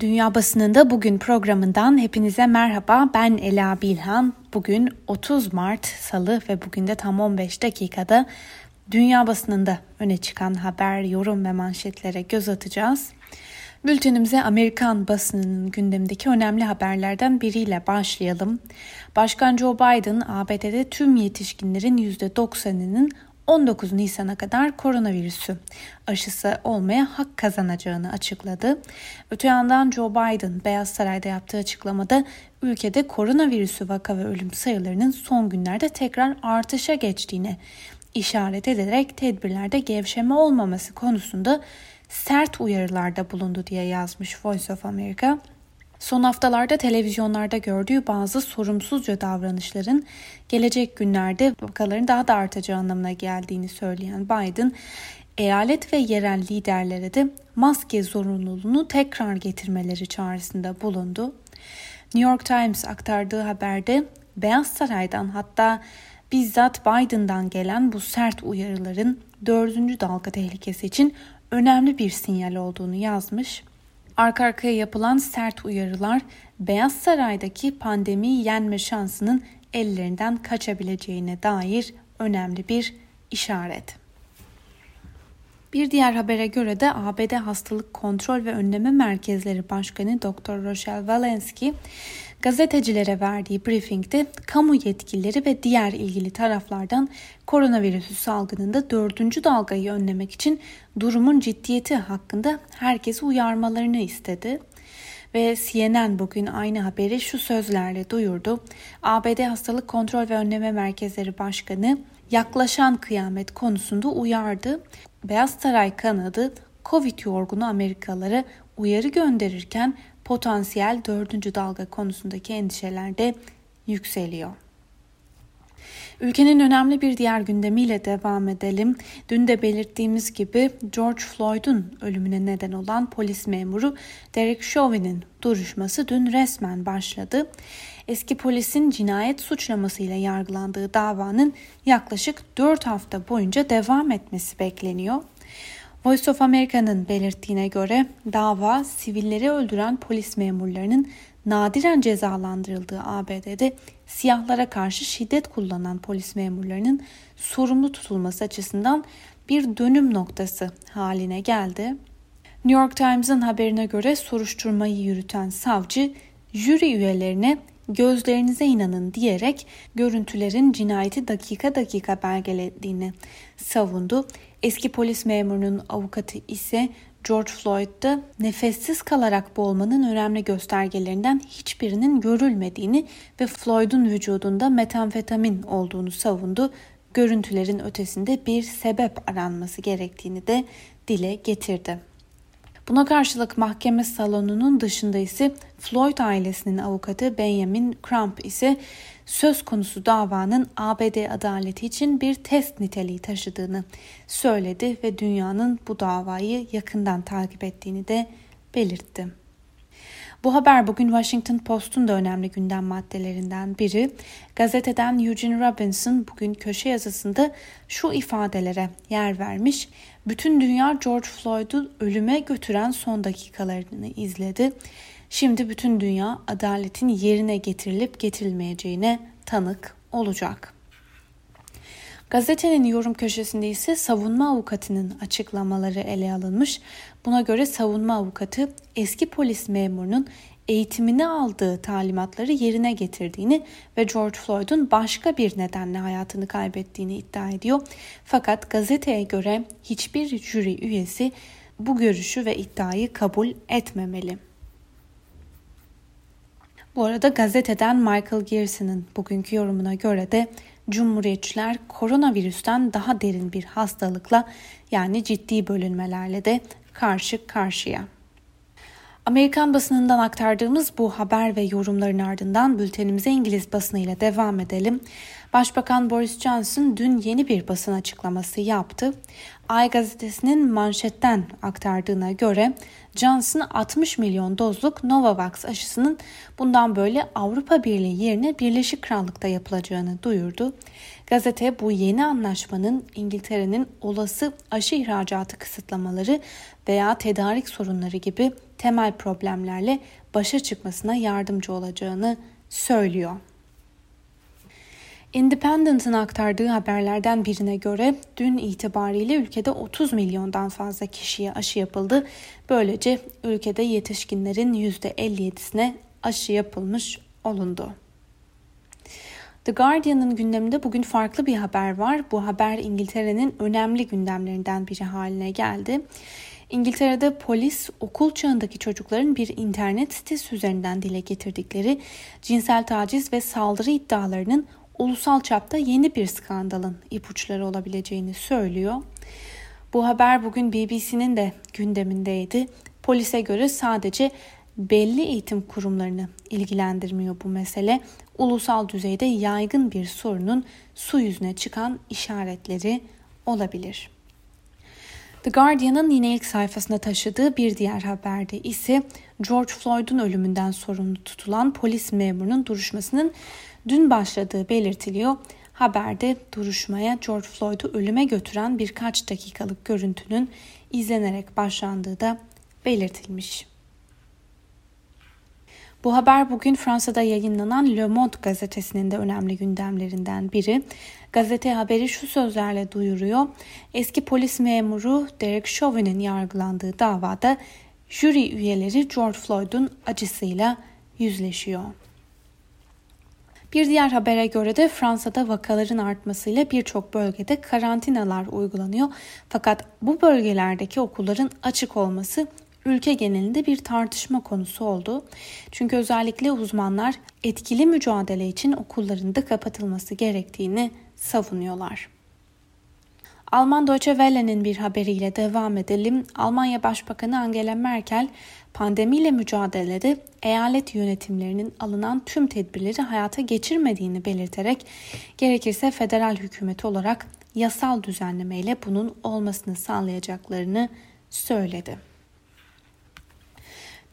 Dünya Basınında Bugün programından hepinize merhaba. Ben Ela Bilhan. Bugün 30 Mart Salı ve bugün de tam 15 dakikada dünya basınında öne çıkan haber, yorum ve manşetlere göz atacağız. Bültenimize Amerikan basınının gündemdeki önemli haberlerden biriyle başlayalım. Başkan Joe Biden ABD'de tüm yetişkinlerin %90'ının 19 Nisan'a kadar koronavirüsü aşısı olmaya hak kazanacağını açıkladı. Öte yandan Joe Biden Beyaz Saray'da yaptığı açıklamada ülkede koronavirüsü vaka ve ölüm sayılarının son günlerde tekrar artışa geçtiğini işaret ederek tedbirlerde gevşeme olmaması konusunda sert uyarılarda bulundu diye yazmış Voice of America. Son haftalarda televizyonlarda gördüğü bazı sorumsuzca davranışların gelecek günlerde vakaların daha da artacağı anlamına geldiğini söyleyen Biden, eyalet ve yerel liderlere de maske zorunluluğunu tekrar getirmeleri çağrısında bulundu. New York Times aktardığı haberde Beyaz Saray'dan hatta bizzat Biden'dan gelen bu sert uyarıların dördüncü dalga tehlikesi için önemli bir sinyal olduğunu yazmış. Arka arkaya yapılan sert uyarılar Beyaz Saray'daki pandemiyi yenme şansının ellerinden kaçabileceğine dair önemli bir işaret. Bir diğer habere göre de ABD Hastalık Kontrol ve Önleme Merkezleri Başkanı Dr. Rochelle Walensky gazetecilere verdiği briefingde kamu yetkilileri ve diğer ilgili taraflardan koronavirüsü salgınında dördüncü dalgayı önlemek için durumun ciddiyeti hakkında herkesi uyarmalarını istedi. Ve CNN bugün aynı haberi şu sözlerle duyurdu. ABD Hastalık Kontrol ve Önleme Merkezleri Başkanı yaklaşan kıyamet konusunda uyardı. Beyaz Saray kanadı Covid yorgunu Amerikalılara uyarı gönderirken potansiyel dördüncü dalga konusundaki endişeler de yükseliyor. Ülkenin önemli bir diğer gündemiyle devam edelim. Dün de belirttiğimiz gibi George Floyd'un ölümüne neden olan polis memuru Derek Chauvin'in duruşması dün resmen başladı. Eski polisin cinayet suçlamasıyla yargılandığı davanın yaklaşık 4 hafta boyunca devam etmesi bekleniyor. Voice of America'nın belirttiğine göre dava sivilleri öldüren polis memurlarının nadiren cezalandırıldığı ABD'de siyahlara karşı şiddet kullanan polis memurlarının sorumlu tutulması açısından bir dönüm noktası haline geldi. New York Times'ın haberine göre soruşturmayı yürüten savcı jüri üyelerine gözlerinize inanın diyerek görüntülerin cinayeti dakika dakika belgelediğini savundu. Eski polis memurunun avukatı ise George Floyd'da nefessiz kalarak boğulmanın önemli göstergelerinden hiçbirinin görülmediğini ve Floyd'un vücudunda metamfetamin olduğunu savundu. Görüntülerin ötesinde bir sebep aranması gerektiğini de dile getirdi. Buna karşılık mahkeme salonunun dışında ise Floyd ailesinin avukatı Benjamin Crump ise söz konusu davanın ABD adaleti için bir test niteliği taşıdığını söyledi ve dünyanın bu davayı yakından takip ettiğini de belirtti. Bu haber bugün Washington Post'un da önemli gündem maddelerinden biri. Gazeteden Eugene Robinson bugün köşe yazısında şu ifadelere yer vermiş. Bütün dünya George Floyd'u ölüme götüren son dakikalarını izledi. Şimdi bütün dünya adaletin yerine getirilip getirilmeyeceğine tanık olacak. Gazetenin yorum köşesinde ise savunma avukatının açıklamaları ele alınmış. Buna göre savunma avukatı eski polis memurunun eğitimini aldığı talimatları yerine getirdiğini ve George Floyd'un başka bir nedenle hayatını kaybettiğini iddia ediyor. Fakat gazeteye göre hiçbir jüri üyesi bu görüşü ve iddiayı kabul etmemeli. Bu arada gazeteden Michael Gearson'ın bugünkü yorumuna göre de Cumhuriyetçiler koronavirüsten daha derin bir hastalıkla yani ciddi bölünmelerle de karşı karşıya. Amerikan basınından aktardığımız bu haber ve yorumların ardından bültenimize İngiliz basınıyla devam edelim. Başbakan Boris Johnson dün yeni bir basın açıklaması yaptı. Ay gazetesinin manşetten aktardığına göre Johnson 60 milyon dozluk Novavax aşısının bundan böyle Avrupa Birliği yerine Birleşik Krallık'ta yapılacağını duyurdu. Gazete bu yeni anlaşmanın İngiltere'nin olası aşı ihracatı kısıtlamaları veya tedarik sorunları gibi temel problemlerle başa çıkmasına yardımcı olacağını söylüyor. Independent'ın aktardığı haberlerden birine göre dün itibariyle ülkede 30 milyondan fazla kişiye aşı yapıldı. Böylece ülkede yetişkinlerin %57'sine aşı yapılmış olundu. The Guardian'ın gündeminde bugün farklı bir haber var. Bu haber İngiltere'nin önemli gündemlerinden biri haline geldi. İngiltere'de polis okul çağındaki çocukların bir internet sitesi üzerinden dile getirdikleri cinsel taciz ve saldırı iddialarının ulusal çapta yeni bir skandalın ipuçları olabileceğini söylüyor. Bu haber bugün BBC'nin de gündemindeydi. Polise göre sadece belli eğitim kurumlarını ilgilendirmiyor bu mesele. Ulusal düzeyde yaygın bir sorunun su yüzüne çıkan işaretleri olabilir. The Guardian'ın yine ilk sayfasında taşıdığı bir diğer haberde ise George Floyd'un ölümünden sorumlu tutulan polis memurunun duruşmasının dün başladığı belirtiliyor. Haberde duruşmaya George Floyd'u ölüme götüren birkaç dakikalık görüntünün izlenerek başlandığı da belirtilmiş. Bu haber bugün Fransa'da yayınlanan Le Monde gazetesinin de önemli gündemlerinden biri. Gazete haberi şu sözlerle duyuruyor. Eski polis memuru Derek Chauvin'in yargılandığı davada jüri üyeleri George Floyd'un acısıyla yüzleşiyor. Bir diğer habere göre de Fransa'da vakaların artmasıyla birçok bölgede karantinalar uygulanıyor. Fakat bu bölgelerdeki okulların açık olması ülke genelinde bir tartışma konusu oldu. Çünkü özellikle uzmanlar etkili mücadele için okulların da kapatılması gerektiğini savunuyorlar. Alman Deutsche Welle'nin bir haberiyle devam edelim. Almanya Başbakanı Angela Merkel pandemiyle mücadelede eyalet yönetimlerinin alınan tüm tedbirleri hayata geçirmediğini belirterek gerekirse federal hükümet olarak yasal düzenlemeyle bunun olmasını sağlayacaklarını söyledi.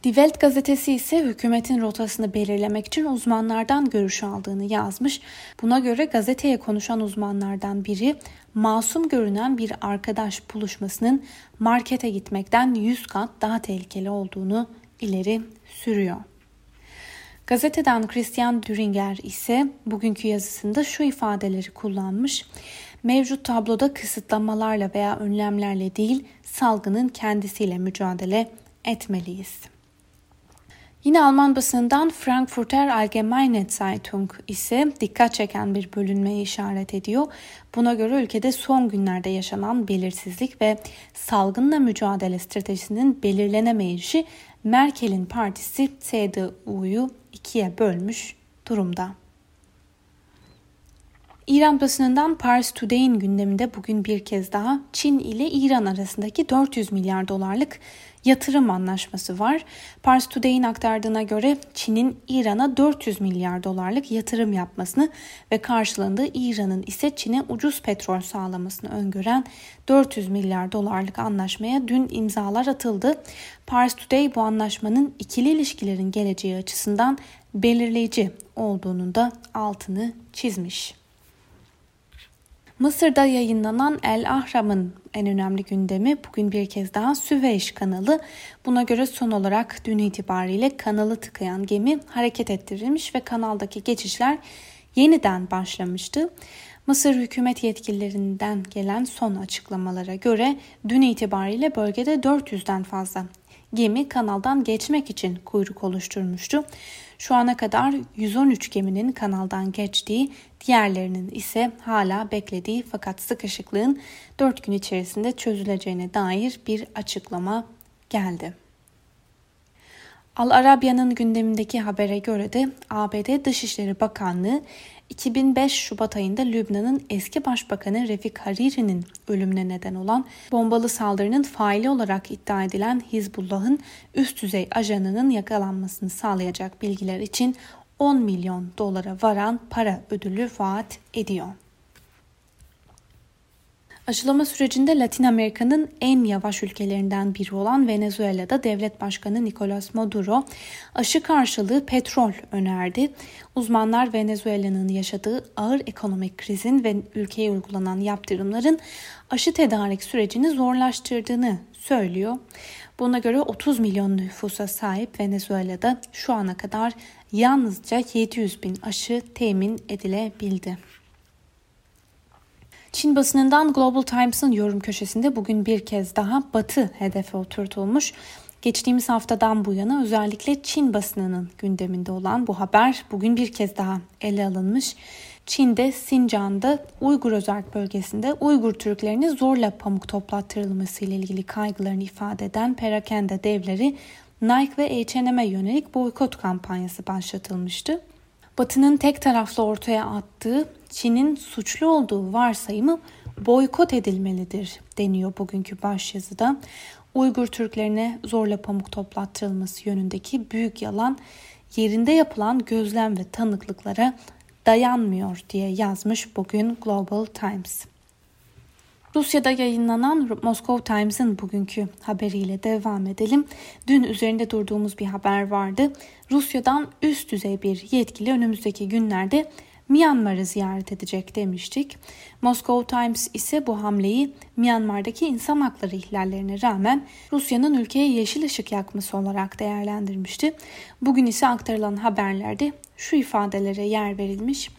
Die Welt gazetesi ise hükümetin rotasını belirlemek için uzmanlardan görüş aldığını yazmış. Buna göre gazeteye konuşan uzmanlardan biri masum görünen bir arkadaş buluşmasının markete gitmekten 100 kat daha tehlikeli olduğunu ileri sürüyor. Gazeteden Christian Düringer ise bugünkü yazısında şu ifadeleri kullanmış. Mevcut tabloda kısıtlamalarla veya önlemlerle değil salgının kendisiyle mücadele etmeliyiz. Yine Alman basından Frankfurter Allgemeine Zeitung ise dikkat çeken bir bölünmeye işaret ediyor. Buna göre ülkede son günlerde yaşanan belirsizlik ve salgınla mücadele stratejisinin belirlenemeyişi Merkel'in partisi CDU'yu ikiye bölmüş durumda. İran basınından Pars Today'in gündeminde bugün bir kez daha Çin ile İran arasındaki 400 milyar dolarlık yatırım anlaşması var. Pars Today'in aktardığına göre Çin'in İran'a 400 milyar dolarlık yatırım yapmasını ve karşılığında İran'ın ise Çin'e ucuz petrol sağlamasını öngören 400 milyar dolarlık anlaşmaya dün imzalar atıldı. Pars Today bu anlaşmanın ikili ilişkilerin geleceği açısından belirleyici olduğunun da altını çizmiş. Mısır'da yayınlanan El Ahram'ın en önemli gündemi bugün bir kez daha Süveyş kanalı. Buna göre son olarak dün itibariyle kanalı tıkayan gemi hareket ettirilmiş ve kanaldaki geçişler yeniden başlamıştı. Mısır hükümet yetkililerinden gelen son açıklamalara göre dün itibariyle bölgede 400'den fazla gemi kanaldan geçmek için kuyruk oluşturmuştu. Şu ana kadar 113 geminin kanaldan geçtiği, diğerlerinin ise hala beklediği fakat sıkışıklığın 4 gün içerisinde çözüleceğine dair bir açıklama geldi. Al Arabya'nın gündemindeki habere göre de ABD Dışişleri Bakanlığı 2005 Şubat ayında Lübnan'ın eski başbakanı Refik Hariri'nin ölümüne neden olan bombalı saldırının faili olarak iddia edilen Hizbullah'ın üst düzey ajanının yakalanmasını sağlayacak bilgiler için 10 milyon dolara varan para ödülü vaat ediyor. Aşılama sürecinde Latin Amerika'nın en yavaş ülkelerinden biri olan Venezuela'da devlet başkanı Nicolas Maduro aşı karşılığı petrol önerdi. Uzmanlar Venezuela'nın yaşadığı ağır ekonomik krizin ve ülkeye uygulanan yaptırımların aşı tedarik sürecini zorlaştırdığını söylüyor. Buna göre 30 milyon nüfusa sahip Venezuela'da şu ana kadar yalnızca 700 bin aşı temin edilebildi. Çin basınından Global Times'ın yorum köşesinde bugün bir kez daha Batı hedefe oturtulmuş. Geçtiğimiz haftadan bu yana özellikle Çin basınının gündeminde olan bu haber bugün bir kez daha ele alınmış. Çin'de Sincan'da Uygur Özerk Bölgesi'nde Uygur Türklerinin zorla pamuk toplattırılması ile ilgili kaygılarını ifade eden perakende devleri Nike ve H&M'e yönelik boykot kampanyası başlatılmıştı. Batı'nın tek taraflı ortaya attığı Çin'in suçlu olduğu varsayımı boykot edilmelidir deniyor bugünkü başyazıda. Uygur Türklerine zorla pamuk toplattırılması yönündeki büyük yalan yerinde yapılan gözlem ve tanıklıklara dayanmıyor diye yazmış bugün Global Times. Rusya'da yayınlanan Moscow Times'ın bugünkü haberiyle devam edelim. Dün üzerinde durduğumuz bir haber vardı. Rusya'dan üst düzey bir yetkili önümüzdeki günlerde Myanmar'ı ziyaret edecek demiştik. Moscow Times ise bu hamleyi Myanmar'daki insan hakları ihlallerine rağmen Rusya'nın ülkeye yeşil ışık yakması olarak değerlendirmişti. Bugün ise aktarılan haberlerde şu ifadelere yer verilmiş.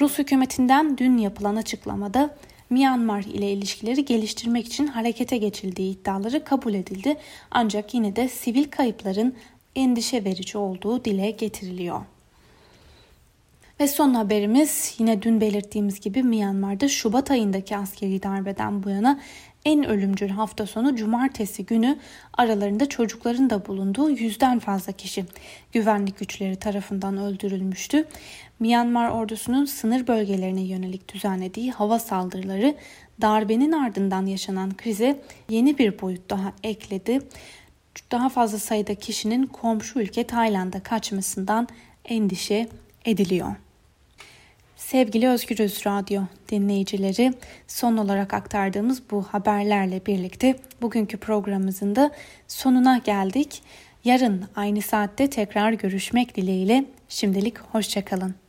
Rus hükümetinden dün yapılan açıklamada Myanmar ile ilişkileri geliştirmek için harekete geçildiği iddiaları kabul edildi. Ancak yine de sivil kayıpların endişe verici olduğu dile getiriliyor. Ve son haberimiz yine dün belirttiğimiz gibi Myanmar'da Şubat ayındaki askeri darbeden bu yana en ölümcül hafta sonu cumartesi günü aralarında çocukların da bulunduğu yüzden fazla kişi güvenlik güçleri tarafından öldürülmüştü. Myanmar ordusunun sınır bölgelerine yönelik düzenlediği hava saldırıları darbenin ardından yaşanan krize yeni bir boyut daha ekledi. Daha fazla sayıda kişinin komşu ülke Tayland'a kaçmasından endişe ediliyor. Sevgili Özgürüz Radyo dinleyicileri, son olarak aktardığımız bu haberlerle birlikte bugünkü programımızın da sonuna geldik. Yarın aynı saatte tekrar görüşmek dileğiyle şimdilik hoşçakalın.